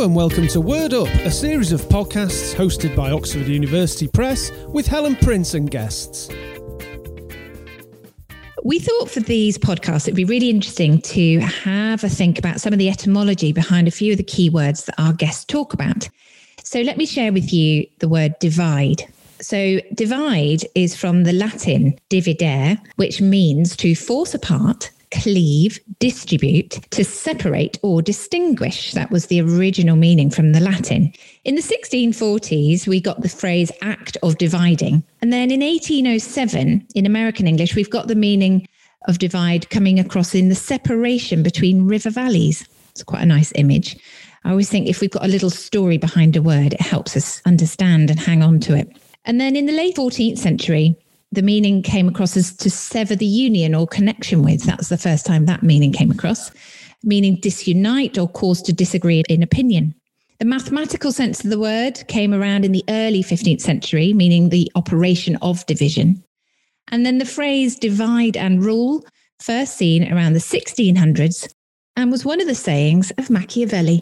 And welcome to Word Up, a series of podcasts hosted by Oxford University Press with Helen Prince and guests. We thought for these podcasts it'd be really interesting to have a think about some of the etymology behind a few of the keywords that our guests talk about. So let me share with you the word divide. So, divide is from the Latin dividere, which means to force apart, cleave, distribute, to separate or distinguish. That was the original meaning from the Latin. In the 1640s, we got the phrase act of dividing. And then in 1807, in American English, we've got the meaning of divide coming across in the separation between river valleys. It's quite a nice image. I always think if we've got a little story behind a word, it helps us understand and hang on to it. And then in the late 14th century, the meaning came across as to sever the union or connection with. That's the first time that meaning came across, meaning disunite or cause to disagree in opinion. The mathematical sense of the word came around in the early 15th century, meaning the operation of division. And then the phrase divide and rule, first seen around the 1600s, and was one of the sayings of Machiavelli.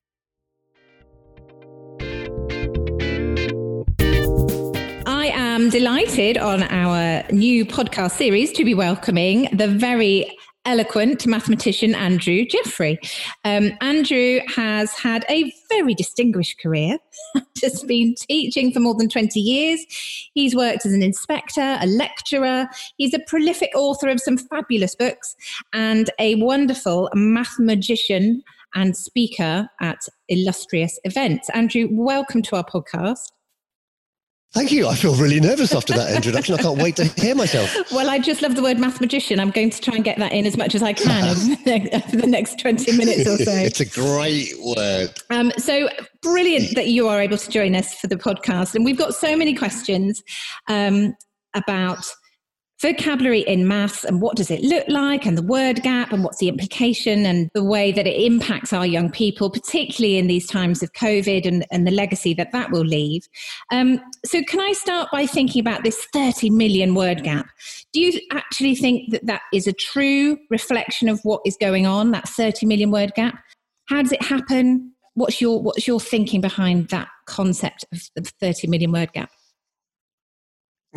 Am delighted on our new podcast series to be welcoming the very eloquent mathematician Andrew Jeffrey. Um, Andrew has had a very distinguished career, just been teaching for more than 20 years. He's worked as an inspector, a lecturer. He's a prolific author of some fabulous books and a wonderful math magician and speaker at illustrious events. Andrew, welcome to our podcast. Thank you. I feel really nervous after that introduction. I can't wait to hear myself. Well, I just love the word mathematician. I'm going to try and get that in as much as I can for the next 20 minutes or so. it's a great word. Um, so brilliant that you are able to join us for the podcast. And we've got so many questions um, about vocabulary in maths and what does it look like and the word gap and what's the implication and the way that it impacts our young people particularly in these times of covid and, and the legacy that that will leave. Um, so can i start by thinking about this 30 million word gap? Do you actually think that that is a true reflection of what is going on that 30 million word gap? How does it happen? What's your what's your thinking behind that concept of the 30 million word gap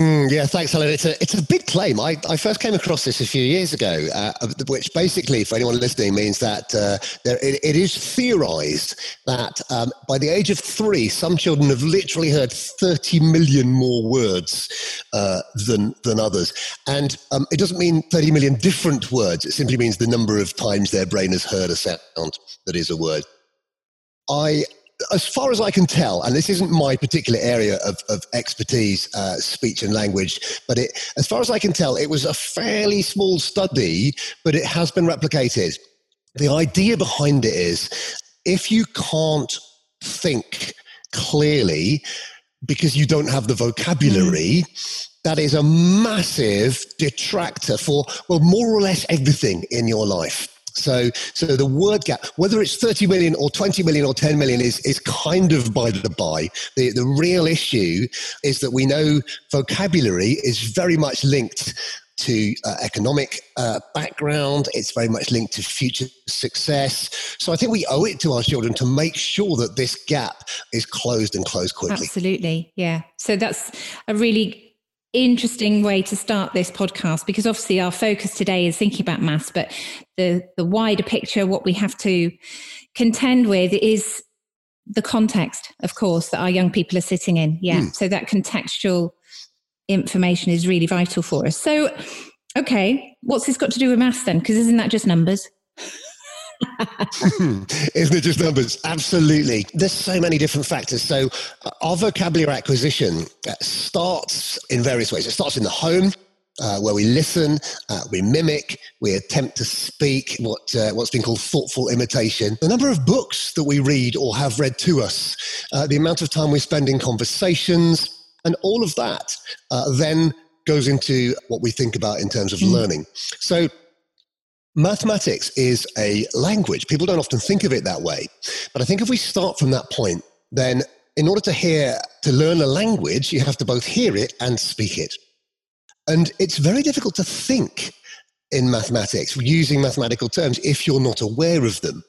Mm, yeah, thanks, Helen. It's a it's a big claim. I, I first came across this a few years ago, uh, which basically, for anyone listening, means that uh, there, it, it is theorized that um, by the age of three, some children have literally heard 30 million more words uh, than than others, and um, it doesn't mean 30 million different words. It simply means the number of times their brain has heard a sound that is a word. I as far as I can tell, and this isn't my particular area of, of expertise, uh, speech and language, but it, as far as I can tell, it was a fairly small study, but it has been replicated. The idea behind it is if you can't think clearly because you don't have the vocabulary, mm. that is a massive detractor for, well, more or less everything in your life. So, so the word gap, whether it's 30 million or 20 million or 10 million, is, is kind of by the by. The, the real issue is that we know vocabulary is very much linked to uh, economic uh, background. It's very much linked to future success. So I think we owe it to our children to make sure that this gap is closed and closed quickly. Absolutely. Yeah. So that's a really interesting way to start this podcast because obviously our focus today is thinking about maths, but the the wider picture, what we have to contend with is the context, of course, that our young people are sitting in. Yeah. Mm. So that contextual information is really vital for us. So, okay, what's this got to do with maths then? Because isn't that just numbers? Isn't it just numbers? Absolutely. There's so many different factors. So, uh, our vocabulary acquisition uh, starts in various ways. It starts in the home. Uh, where we listen, uh, we mimic, we attempt to speak what, uh, what's been called thoughtful imitation. The number of books that we read or have read to us, uh, the amount of time we spend in conversations, and all of that then goes into what we think about in terms of mm. learning. So Mathematics is a language. People don't often think of it that way. But I think if we start from that point, then in order to hear, to learn a language, you have to both hear it and speak it. And it's very difficult to think in mathematics using mathematical terms if you're not aware of them.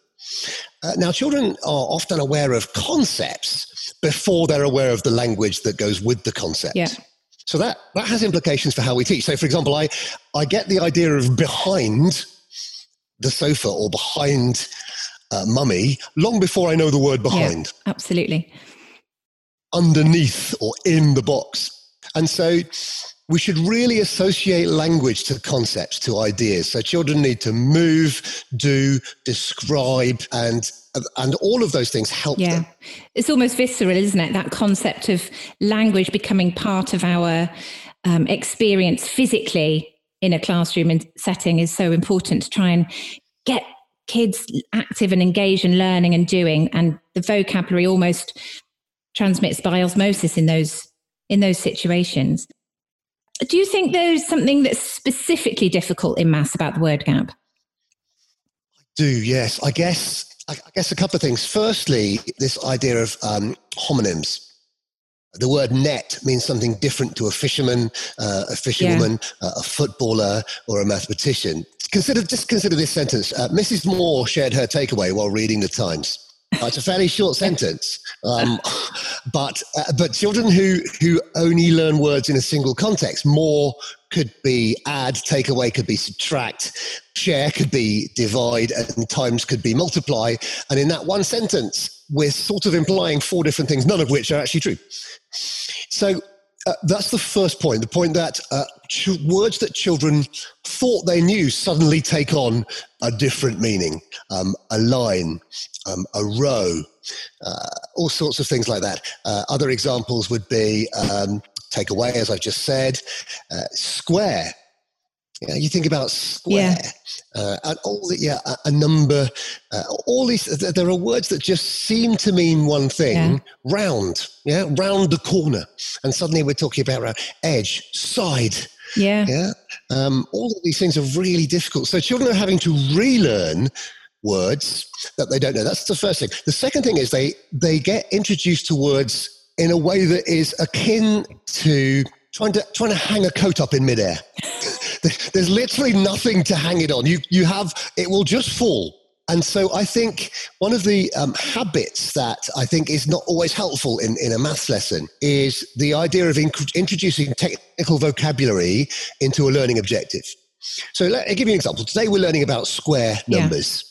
Uh, now, children are often aware of concepts before they're aware of the language that goes with the concept. Yeah. So that, that has implications for how we teach. So, for example, I, I get the idea of behind the sofa or behind uh, mummy long before I know the word behind. Yeah, absolutely. Underneath or in the box. And so we should really associate language to concepts, to ideas. So children need to move, do, describe, and and all of those things help yeah. them. It's almost visceral, isn't it? That concept of language becoming part of our um, experience physically in a classroom setting is so important to try and get kids active and engaged and learning and doing. And the vocabulary almost transmits by osmosis in those in those situations. Do you think there's something that's specifically difficult in maths about the word gap? I do, yes. I guess I guess a couple of things. Firstly, this idea of um, homonyms. The word net means something different to a fisherman, uh, a fisherwoman, yeah. uh, a footballer, or a mathematician. Consider just consider this sentence. Uh, Mrs. Moore shared her takeaway while reading the Times. Uh, it's a fairly short sentence, um, but uh, but children who who only learn words in a single context, more could be add, take away could be subtract, share could be divide, and times could be multiply. And in that one sentence, we're sort of implying four different things, none of which are actually true. So uh, that's the first point. The point that uh, ch- words that children thought they knew suddenly take on a different meaning. Um, a line, um, a row, uh, all sorts of things like that. Uh, other examples would be um, take away, as I've just said, uh, square. You, know, you think about square yeah. uh, and all the, yeah, a, a number, uh, all these, there are words that just seem to mean one thing yeah. round, yeah, round the corner. And suddenly we're talking about round, edge, side. Yeah. Yeah. Um, all of these things are really difficult. So children are having to relearn words that they don't know. That's the first thing. The second thing is they, they get introduced to words in a way that is akin to trying to trying to hang a coat up in midair. There's literally nothing to hang it on. You you have it will just fall. And so I think one of the um, habits that I think is not always helpful in, in a maths lesson is the idea of inc- introducing technical vocabulary into a learning objective. So let me give you an example. Today we're learning about square numbers. Yeah.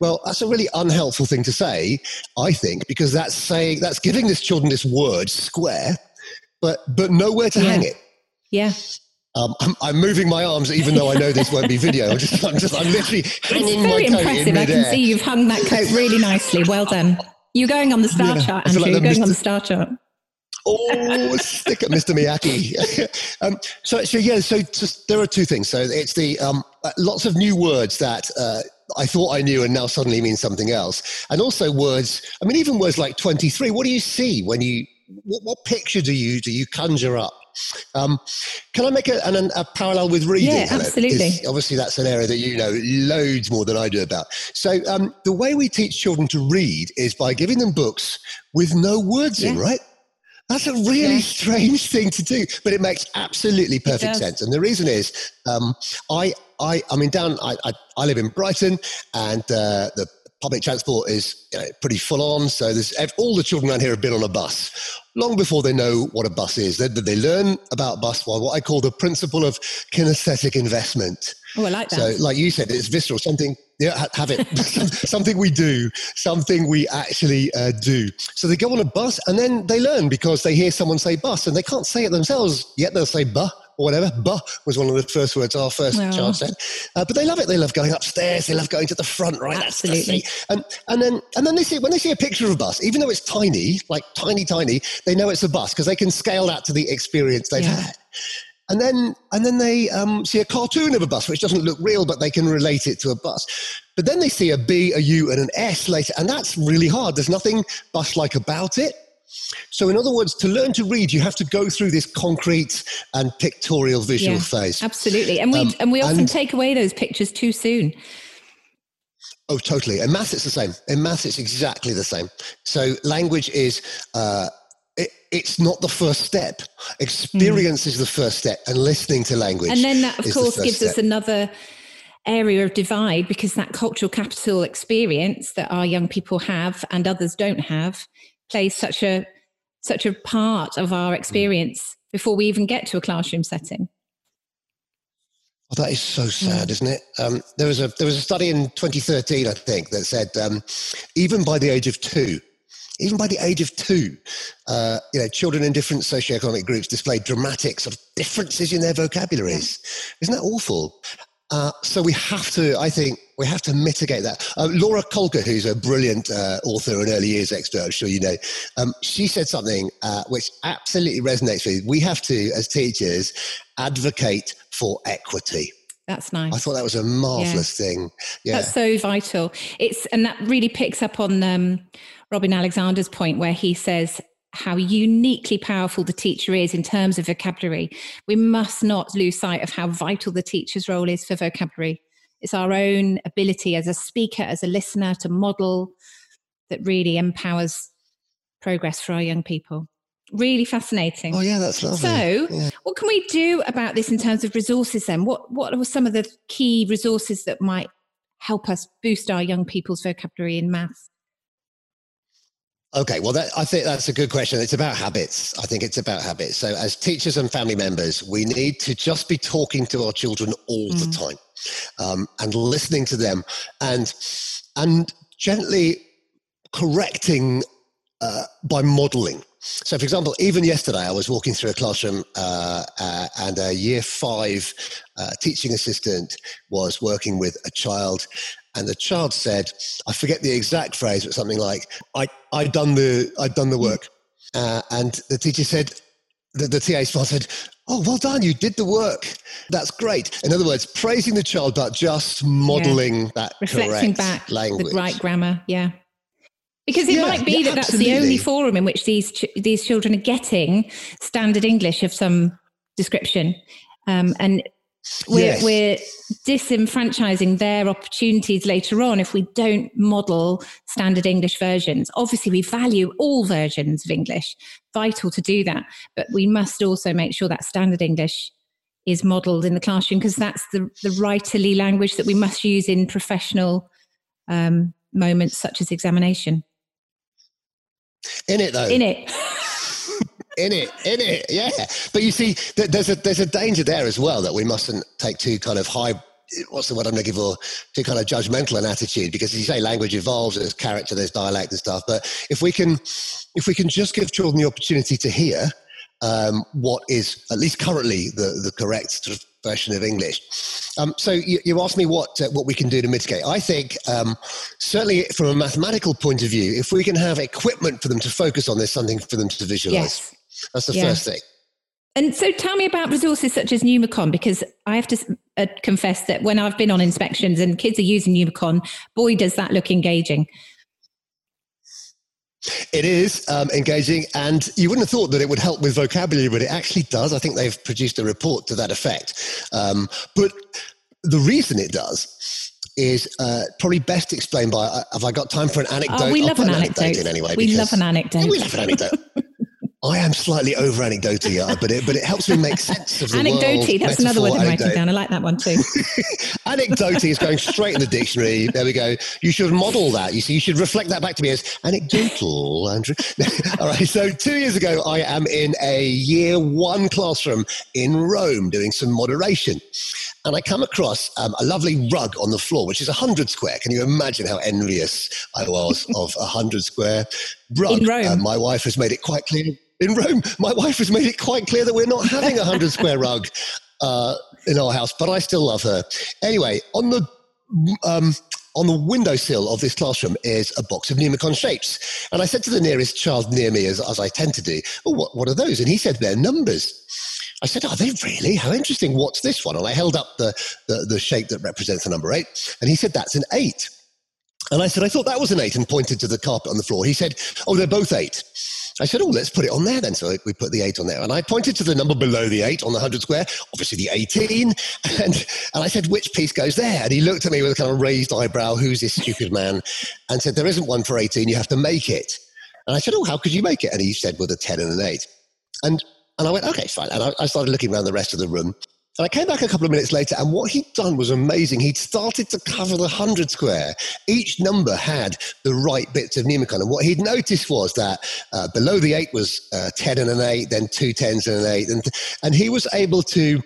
Well, that's a really unhelpful thing to say, I think, because that's saying that's giving this children this word square, but but nowhere to yeah. hang it. Yeah. Um, I'm, I'm, moving my arms, even though I know this won't be video. I'm just, I'm just, I'm literally hanging it's very my coat impressive. in I can see you've hung that coat really nicely. Well done. You're going on the star yeah, chart, Andrew. Like You're going Mr. on the star chart. Oh, stick at Mr. Miyake. um, so, so yeah, so just, there are two things. So it's the um, uh, lots of new words that uh, I thought I knew and now suddenly mean something else, and also words. I mean, even words like twenty-three. What do you see when you? What, what picture do you do you conjure up? Um, can I make a, an, a parallel with reading? Yeah, absolutely. Obviously, that's an area that you know loads more than I do about. So, um, the way we teach children to read is by giving them books with no words yeah. in, right? That's a really yeah. strange thing to do, but it makes absolutely perfect sense. And the reason is, um, I, I, I mean, down, I, I, I live in Brighton, and uh, the public transport is you know, pretty full on. So there's all the children around here have been on a bus long before they know what a bus is. They, they learn about bus by what I call the principle of kinesthetic investment. Oh, I like that. So, like you said, it's visceral. Something, yeah, have it. something we do, something we actually uh, do. So they go on a bus and then they learn because they hear someone say bus and they can't say it themselves yet. They'll say buh or whatever. Buh was one of the first words our first child said. Uh, but they love it. They love going upstairs. They love going to the front, right? Absolutely. and, and then and then they see when they see a picture of a bus, even though it's tiny, like tiny, tiny, they know it's a bus because they can scale that to the experience they've yeah. had. And then, and then they um, see a cartoon of a bus, which doesn't look real, but they can relate it to a bus. But then they see a B, a U, and an S later, and that's really hard. There's nothing bus-like about it. So, in other words, to learn to read, you have to go through this concrete and pictorial visual yeah, phase. Absolutely, and we um, and we often and, take away those pictures too soon. Oh, totally. In maths, it's the same. In maths, it's exactly the same. So, language is. Uh, it, it's not the first step. Experience mm. is the first step, and listening to language. And then that, of course, gives step. us another area of divide because that cultural capital experience that our young people have and others don't have plays such a such a part of our experience before we even get to a classroom setting. Oh, that is so sad, isn't it? Um, there was a there was a study in 2013, I think, that said um, even by the age of two, even by the age of two, uh, you know, children in different socioeconomic groups display dramatic sort of differences in their vocabularies. Yeah. Isn't that awful? Uh, so we have to, I think, we have to mitigate that. Uh, Laura Kolker, who's a brilliant uh, author and early years expert, I'm sure you know, um, she said something uh, which absolutely resonates with me. We have to, as teachers, advocate for equity. That's nice. I thought that was a marvelous yeah. thing. Yeah. That's so vital. It's and that really picks up on um, Robin Alexander's point where he says how uniquely powerful the teacher is in terms of vocabulary. We must not lose sight of how vital the teacher's role is for vocabulary. It's our own ability as a speaker, as a listener to model that really empowers progress for our young people. Really fascinating. Oh yeah, that's lovely. So, yeah. what can we do about this in terms of resources then? What what are some of the key resources that might help us boost our young people's vocabulary in maths? Okay, well, that, I think that's a good question. It's about habits. I think it's about habits. So, as teachers and family members, we need to just be talking to our children all mm. the time um, and listening to them and and gently correcting uh, by modeling. So, for example, even yesterday, I was walking through a classroom uh, uh, and a year five uh, teaching assistant was working with a child. And the child said, I forget the exact phrase, but something like, I, I'd, done the, I'd done the work. Uh, and the teacher said, the, the TA said, Oh, well done, you did the work. That's great. In other words, praising the child, but just modeling yeah. that reflecting back language. the right grammar. Yeah because it yeah, might be yeah, that that's the only forum in which these ch- these children are getting standard English of some description, um, and we're, yes. we're disenfranchising their opportunities later on if we don't model standard English versions. Obviously, we value all versions of English, vital to do that, but we must also make sure that standard English is modeled in the classroom because that's the, the writerly language that we must use in professional um, moments such as examination. In it though. In it. in it, in it, yeah. But you see, there's a there's a danger there as well that we mustn't take too kind of high. What's the word I'm looking for? Too kind of judgmental an attitude because as you say, language evolves. There's character, there's dialect and stuff. But if we can, if we can just give children the opportunity to hear um, what is at least currently the the correct sort of version of English. Um, so you, you, asked me what uh, what we can do to mitigate. I think um, certainly from a mathematical point of view, if we can have equipment for them to focus on, there's something for them to visualize. Yes. That's the yeah. first thing. And so tell me about resources such as Numicon, because I have to uh, confess that when I've been on inspections and kids are using Numicon, boy, does that look engaging. It is um, engaging, and you wouldn't have thought that it would help with vocabulary, but it actually does. I think they've produced a report to that effect. Um, but the reason it does is uh, probably best explained by uh, have I got time for an anecdote? Oh, we love an, an anecdote. anecdote anyway, we love an anecdote. Yeah, we love an anecdote. I am slightly over anecdoty, but it but it helps me make sense of the Anecdoty, that's another word I'm writing down. I like that one too. anecdoty is going straight in the dictionary. There we go. You should model that. You see, you should reflect that back to me as anecdotal, Andrew. All right. So two years ago, I am in a year one classroom in Rome doing some moderation. And I come across um, a lovely rug on the floor, which is 100 square. Can you imagine how envious I was of a 100 square rug? In Rome. Uh, my wife has made it quite clear in Rome, my wife has made it quite clear that we're not having a hundred square rug uh, in our house, but I still love her. Anyway, on the um, on the windowsill of this classroom is a box of Numicon shapes. And I said to the nearest child near me, as, as I tend to do, oh, what, what are those? And he said, they're numbers. I said, Are they really? How interesting. What's this one? And I held up the, the, the shape that represents the number eight. And he said, That's an eight. And I said, I thought that was an eight and pointed to the carpet on the floor. He said, Oh, they're both eight. I said, oh, let's put it on there then. So we put the eight on there. And I pointed to the number below the eight on the 100 square, obviously the 18. And, and I said, which piece goes there? And he looked at me with a kind of raised eyebrow, who's this stupid man? And said, there isn't one for 18, you have to make it. And I said, oh, how could you make it? And he said, with a 10 and an 8. And, and I went, okay, fine. And I, I started looking around the rest of the room. And I came back a couple of minutes later, and what he'd done was amazing. He'd started to cover the 100 square. Each number had the right bits of Numicon. And what he'd noticed was that uh, below the eight was uh, 10 and an eight, then two tens and an eight. And, and he was able to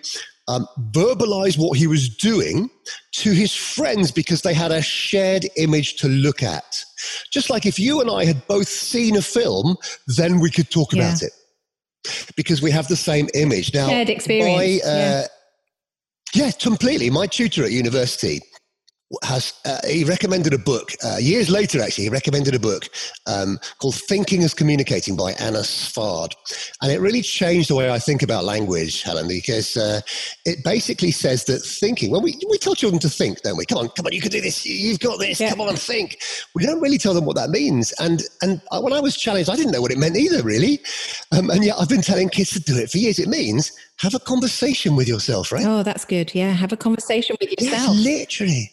um, verbalize what he was doing to his friends because they had a shared image to look at. Just like if you and I had both seen a film, then we could talk yeah. about it because we have the same image. Now, shared experience. My, uh, yeah. yeah, completely. My tutor at university has uh, he recommended a book uh, years later actually he recommended a book um, called thinking as communicating by anna sfard and it really changed the way i think about language helen because uh, it basically says that thinking well we, we tell children to think don't we? Come on come on you can do this you've got this yeah. come on think. We don't really tell them what that means. And and when i was challenged i didn't know what it meant either really. Um, and yet i've been telling kids to do it for years. It means have a conversation with yourself right? Oh that's good. Yeah have a conversation with yourself. yes, literally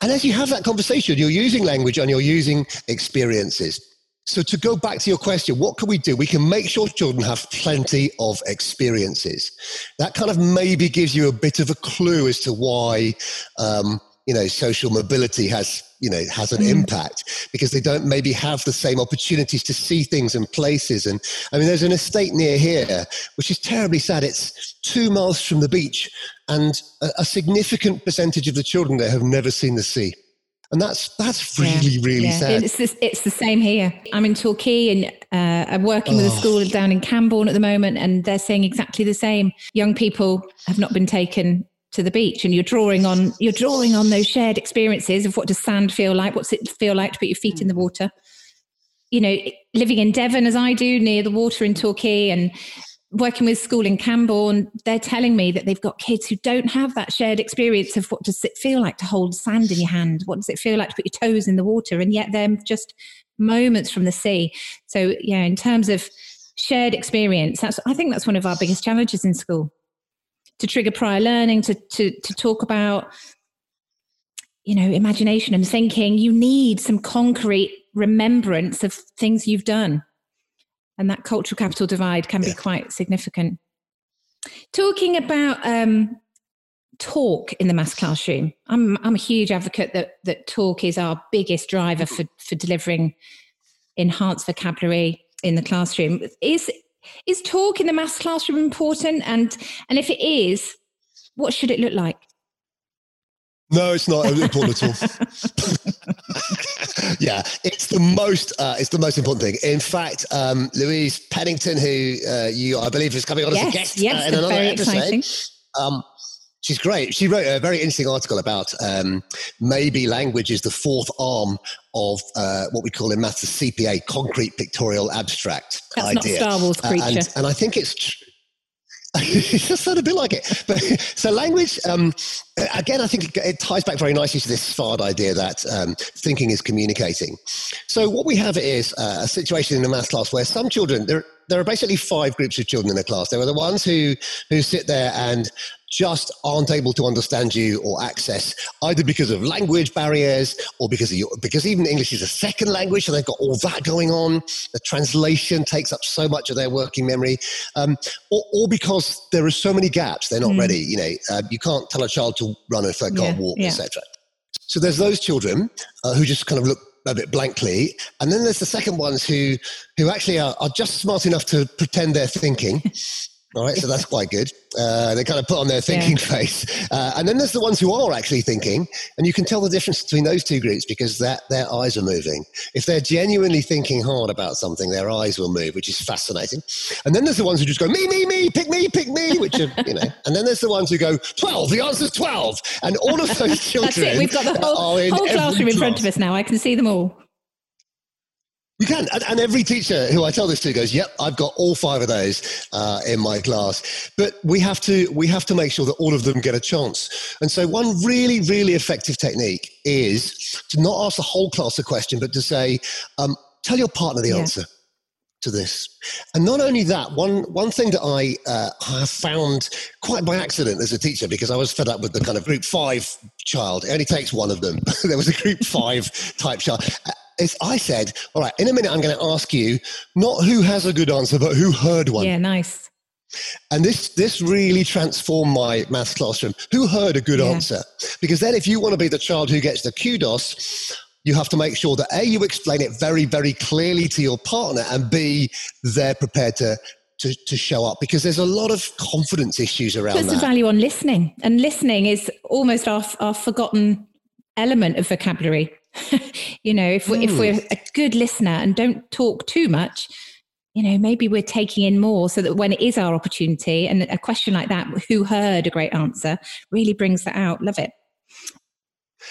and as you have that conversation, you're using language and you're using experiences. So, to go back to your question, what can we do? We can make sure children have plenty of experiences. That kind of maybe gives you a bit of a clue as to why um, you know social mobility has you know has an mm. impact because they don't maybe have the same opportunities to see things and places and i mean there's an estate near here which is terribly sad it's two miles from the beach and a, a significant percentage of the children there have never seen the sea and that's that's really yeah, really yeah. sad. It's, this, it's the same here. I'm in Torquay and uh, I'm working oh. with a oh. school down in Camborne at the moment, and they're saying exactly the same. Young people have not been taken to the beach and you're drawing on you're drawing on those shared experiences of what does sand feel like? What's it feel like to put your feet in the mm. water? You know living in devon as i do near the water in torquay and working with school in camborne they're telling me that they've got kids who don't have that shared experience of what does it feel like to hold sand in your hand? What does it feel like to put your toes in the water? And yet they're just moments from the sea. So yeah in terms of shared experience that's i think that's one of our biggest challenges in school to trigger prior learning, to, to, to talk about, you know, imagination and thinking, you need some concrete remembrance of things you've done. And that cultural capital divide can yeah. be quite significant. Talking about um, talk in the maths classroom, I'm, I'm a huge advocate that, that talk is our biggest driver for, for delivering enhanced vocabulary in the classroom. Is is talk in the maths classroom important? And and if it is, what should it look like? No, it's not important at all. yeah, it's the most. Uh, it's the most important thing. In fact, um, Louise Pennington, who uh, you I believe is coming on yes, as a guest yes, uh, in another very episode. Exciting. Um, She's great. She wrote a very interesting article about um, maybe language is the fourth arm of uh, what we call in maths the CPA, concrete pictorial abstract That's idea. not Star Wars creature. Uh, and, and, I think it's. Tr- it just sounded a bit like it. But so language, um, again, I think it, it, ties back very nicely to this Sfard idea that um, thinking is communicating. So what we have is uh, a situation in a math class where some children, there, there are basically five groups of children in a class. There are the ones who who sit there and just aren't able to understand you or access either because of language barriers or because of your, because even English is a second language, so they've got all that going on. The translation takes up so much of their working memory, um, or, or, because there are so many gaps, they're not mm. ready. You know, uh, you can't tell a child to run if they can't yeah, walk, yeah. etc. So there's those children uh, who just kind of look a bit blankly. And then there's the second ones who, who actually are, are just smart enough to pretend they're thinking. All right, so that's quite good. Uh, they kind of put on their thinking yeah. face. Uh, and then there's the ones who are actually thinking, and you can tell the difference between those two groups because that their eyes are moving. If they're genuinely thinking hard about something, their eyes will move, which is fascinating. And then there's the ones who just go, me, me, me, pick me, pick me, which are, you know. And then there's the ones who go, 12, the answer's 12. And all of those children. That's it, we've got the whole, whole classroom in front of us now. I can see them all. You can, and, and, every teacher who I tell this to goes, "Yep, I've got all five of those uh, in my class." But we have to we have to make sure that all of them get a chance. And so, one really really effective technique is to not ask the whole class a question, but to say, um, "Tell your partner the yeah. answer." to this. And not only that, one, one thing that I, uh, I have found quite by accident as a teacher, because I was fed up with the kind of group five child, it only takes one of them. there was a group five type child is I said, all right, in a minute, I'm going to ask you not who has a good answer, but who heard one. Yeah, nice. And this this really transformed my maths classroom. Who heard a good yeah. answer? Because then, if you want to be the child who gets the kudos, you have to make sure that a you explain it very very clearly to your partner, and b they're prepared to to, to show up because there's a lot of confidence issues around Puts that. the value on listening, and listening is almost our, our forgotten element of vocabulary. you know, if we're, mm. if hmm. we're a good listener and don't talk too much, you know, maybe we're taking in more so that when it is our opportunity and a question like that, who heard a great answer, really brings that out. Love it.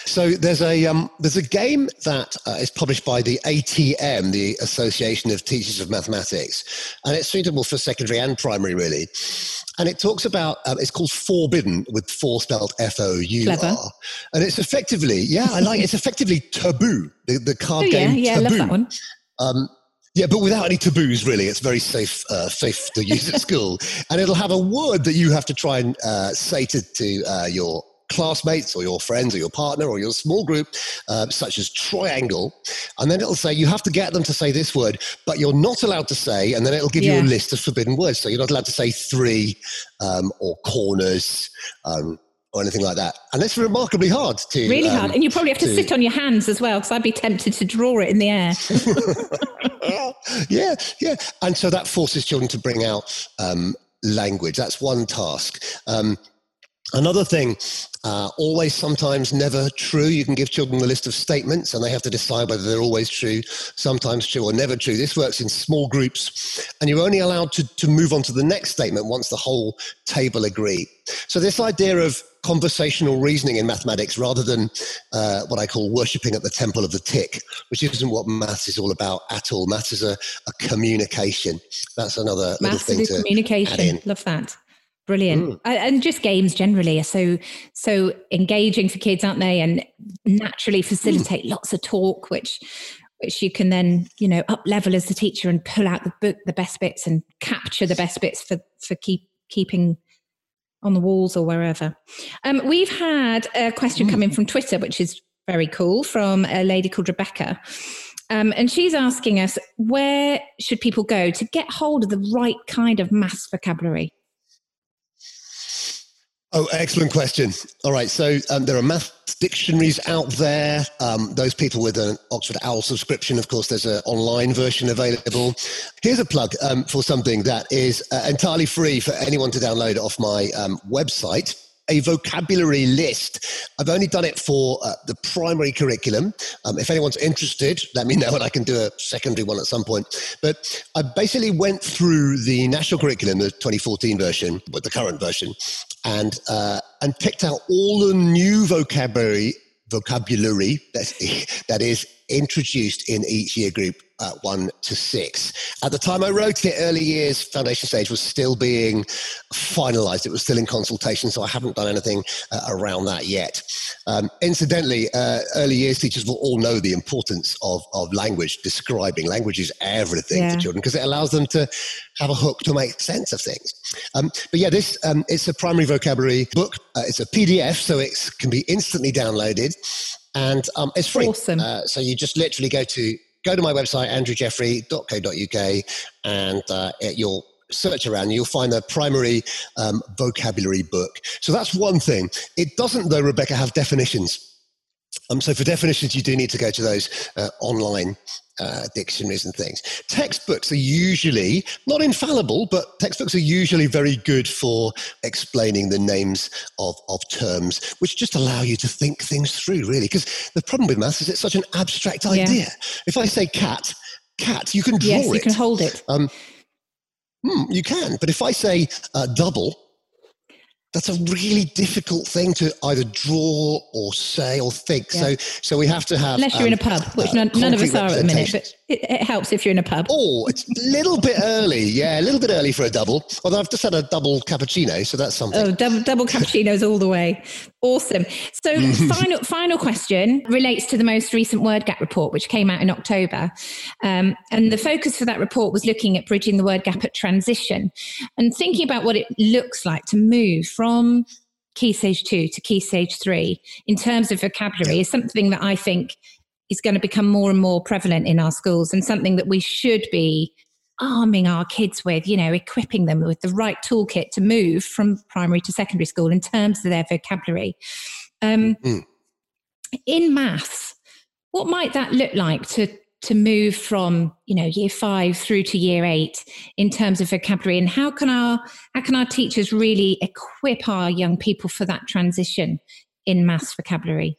So there's a um, there's a game that uh, is published by the ATM, the Association of Teachers of Mathematics, and it's suitable for secondary and primary, really. And it talks about um, it's called Fourbidden with four spelled F O U R, and it's effectively yeah, I like it's effectively taboo. The, the card oh, game. Yeah, yeah, taboo. I love that one. Um, yeah, but without any taboos, really. It's very safe, uh, safe to use at school. And it'll have a word that you have to try and uh, say to, to uh, your classmates or your friends or your partner or your small group, uh, such as triangle, and then it'll say you have to get them to say this word, but you're not allowed to say, and then it'll give yeah. you a list of forbidden words. So you're not allowed to say three um, or corners. Um, or anything like that, and it's remarkably hard to really um, hard, and you probably have to, to sit on your hands as well, because I'd be tempted to draw it in the air. yeah, yeah, and so that forces children to bring out um, language. That's one task. Um, Another thing, uh, always, sometimes, never true. You can give children a list of statements and they have to decide whether they're always true, sometimes true, or never true. This works in small groups, and you're only allowed to, to move on to the next statement once the whole table agree. So, this idea of conversational reasoning in mathematics rather than uh, what I call worshipping at the temple of the tick, which isn't what maths is all about at all. Maths is a, a communication. That's another maths little thing to communication. Love that. Brilliant. Mm. And just games generally are so so engaging for kids, aren't they? And naturally facilitate mm. lots of talk, which which you can then, you know, up level as the teacher and pull out the book the best bits and capture the best bits for for keep keeping on the walls or wherever. Um, we've had a question mm. come in from Twitter, which is very cool, from a lady called Rebecca. Um, and she's asking us where should people go to get hold of the right kind of maths vocabulary? Oh, excellent question. All right. So um, there are math dictionaries out there. Um, those people with an Oxford OWL subscription, of course, there's an online version available. Here's a plug um, for something that is uh, entirely free for anyone to download off my um, website a vocabulary list. I've only done it for uh, the primary curriculum. Um, if anyone's interested, let me know and I can do a secondary one at some point. But I basically went through the national curriculum, the 2014 version, but the current version, and uh, and picked out all the new vocabulary vocabulary that's, that is introduced in each year group uh, one to six. At the time I wrote it, early years foundation stage was still being finalized. It was still in consultation, so I haven't done anything uh, around that yet. Um, incidentally, uh, early years teachers will all know the importance of, of language, describing. Language is everything yeah. to children because it allows them to have a hook to make sense of things. Um, but yeah, this um, it's a primary vocabulary book. Uh, it's a PDF, so it can be instantly downloaded and um, it's free. Awesome. Uh, so you just literally go to go to my website andrewjeffrey.co.uk and uh, you'll search around you'll find the primary um, vocabulary book so that's one thing it doesn't though rebecca have definitions um, so for definitions, you do need to go to those uh, online uh, dictionaries and things. Textbooks are usually not infallible, but textbooks are usually very good for explaining the names of, of terms, which just allow you to think things through, really. Because the problem with maths is it's such an abstract idea. Yeah. If I say cat, cat, you can draw yes, it. you can hold it. Um, hmm, you can. But if I say uh, double, that's a really difficult thing to either draw or say or think. Yeah. So, so we have to have. Unless you're um, in a pub, which uh, none, none, of us are at the minute, but it, it, helps if you're in a pub. Oh, it's a little bit early. Yeah, a little bit early for a double. Although I've just had a double cappuccino, so that's something. Oh, double, double cappuccinos all the way. Awesome. So, final final question relates to the most recent Word Gap report, which came out in October, um, and the focus for that report was looking at bridging the word gap at transition and thinking about what it looks like to move from key stage two to key stage three in terms of vocabulary is something that I think is going to become more and more prevalent in our schools and something that we should be arming our kids with, you know, equipping them with the right toolkit to move from primary to secondary school in terms of their vocabulary. Um, mm. In maths, what might that look like to to move from you know year five through to year eight in terms of vocabulary? And how can our how can our teachers really equip our young people for that transition in maths vocabulary?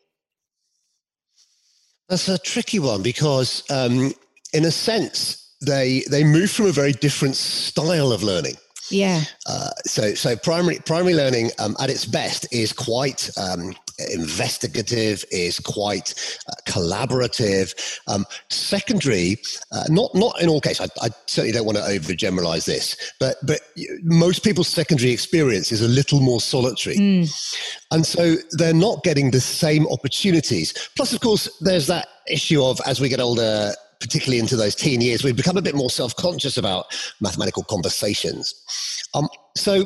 That's a tricky one because um, in a sense they they move from a very different style of learning yeah. Uh, so so primary primary learning um, at its best is quite um, investigative, is quite uh, collaborative. Um, secondary, uh, not not in all cases. I, I, certainly don't want to overgeneralize this, but but most people's secondary experience is a little more solitary, mm. and so they're not getting the same opportunities. Plus, of course, there's that issue of as we get older particularly into those teen years, we've become a bit more self-conscious about mathematical conversations. Um, so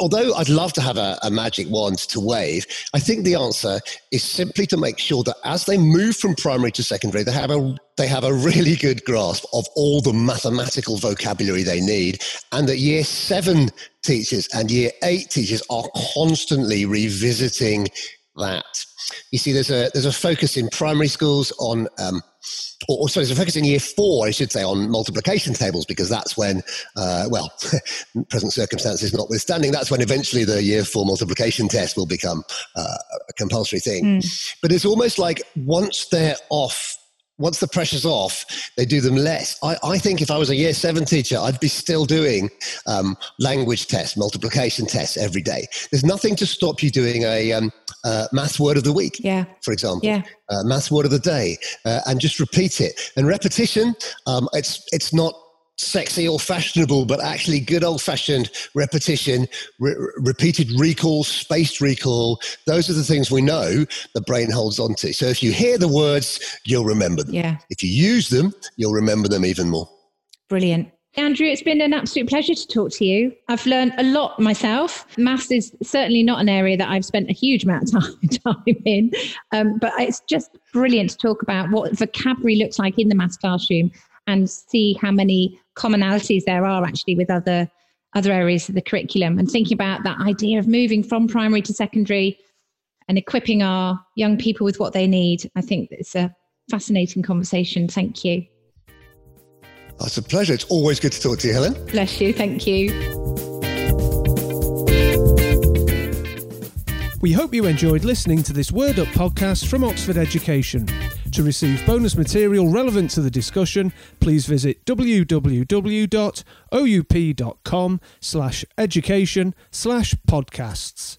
although I'd love to have a, a, magic wand to wave, I think the answer is simply to make sure that as they move from primary to secondary, they have a they have a really good grasp of all the mathematical vocabulary they need, and that year seven teachers and year eight teachers are constantly revisiting that. You see, there's a there's a focus in primary schools on um, or, or sorry, so focus in year four, I should say, on multiplication tables, because that's when, uh, well, present circumstances notwithstanding, that's when eventually the year four multiplication test will become uh, a compulsory thing. Mm. But it's almost like once they're off once the pressure's off, they do them less. I, I, think if I was a year seven teacher, I'd be still doing um, language tests, multiplication tests every day. There's nothing to stop you doing a um, uh, math word of the week, yeah. for example, yeah. uh, math word of the day, uh, and just repeat it. And repetition, um, it's it's not sexy or fashionable, but actually good old fashioned repetition, re- repeated recall, spaced recall. Those are the things we know the brain holds on to. So if you hear the words, you'll remember them. Yeah. If you use them, you'll remember them even more. Brilliant. Andrew, it's been an absolute pleasure to talk to you. I've learned a lot myself. Maths is certainly not an area that I've spent a huge amount of time, time in, um, but it's just brilliant to talk about what vocabulary looks like in the maths classroom and see how many commonalities there are actually with other other areas of the curriculum and thinking about that idea of moving from primary to secondary and equipping our young people with what they need. I think it's a fascinating conversation. Thank you. Oh, it's a pleasure. It's always good to talk to you, Helen. Bless you. Thank you. We hope you enjoyed listening to this Word Up podcast from Oxford Education. To receive bonus material relevant to the discussion, please visit www.oup.com slash education slash podcasts.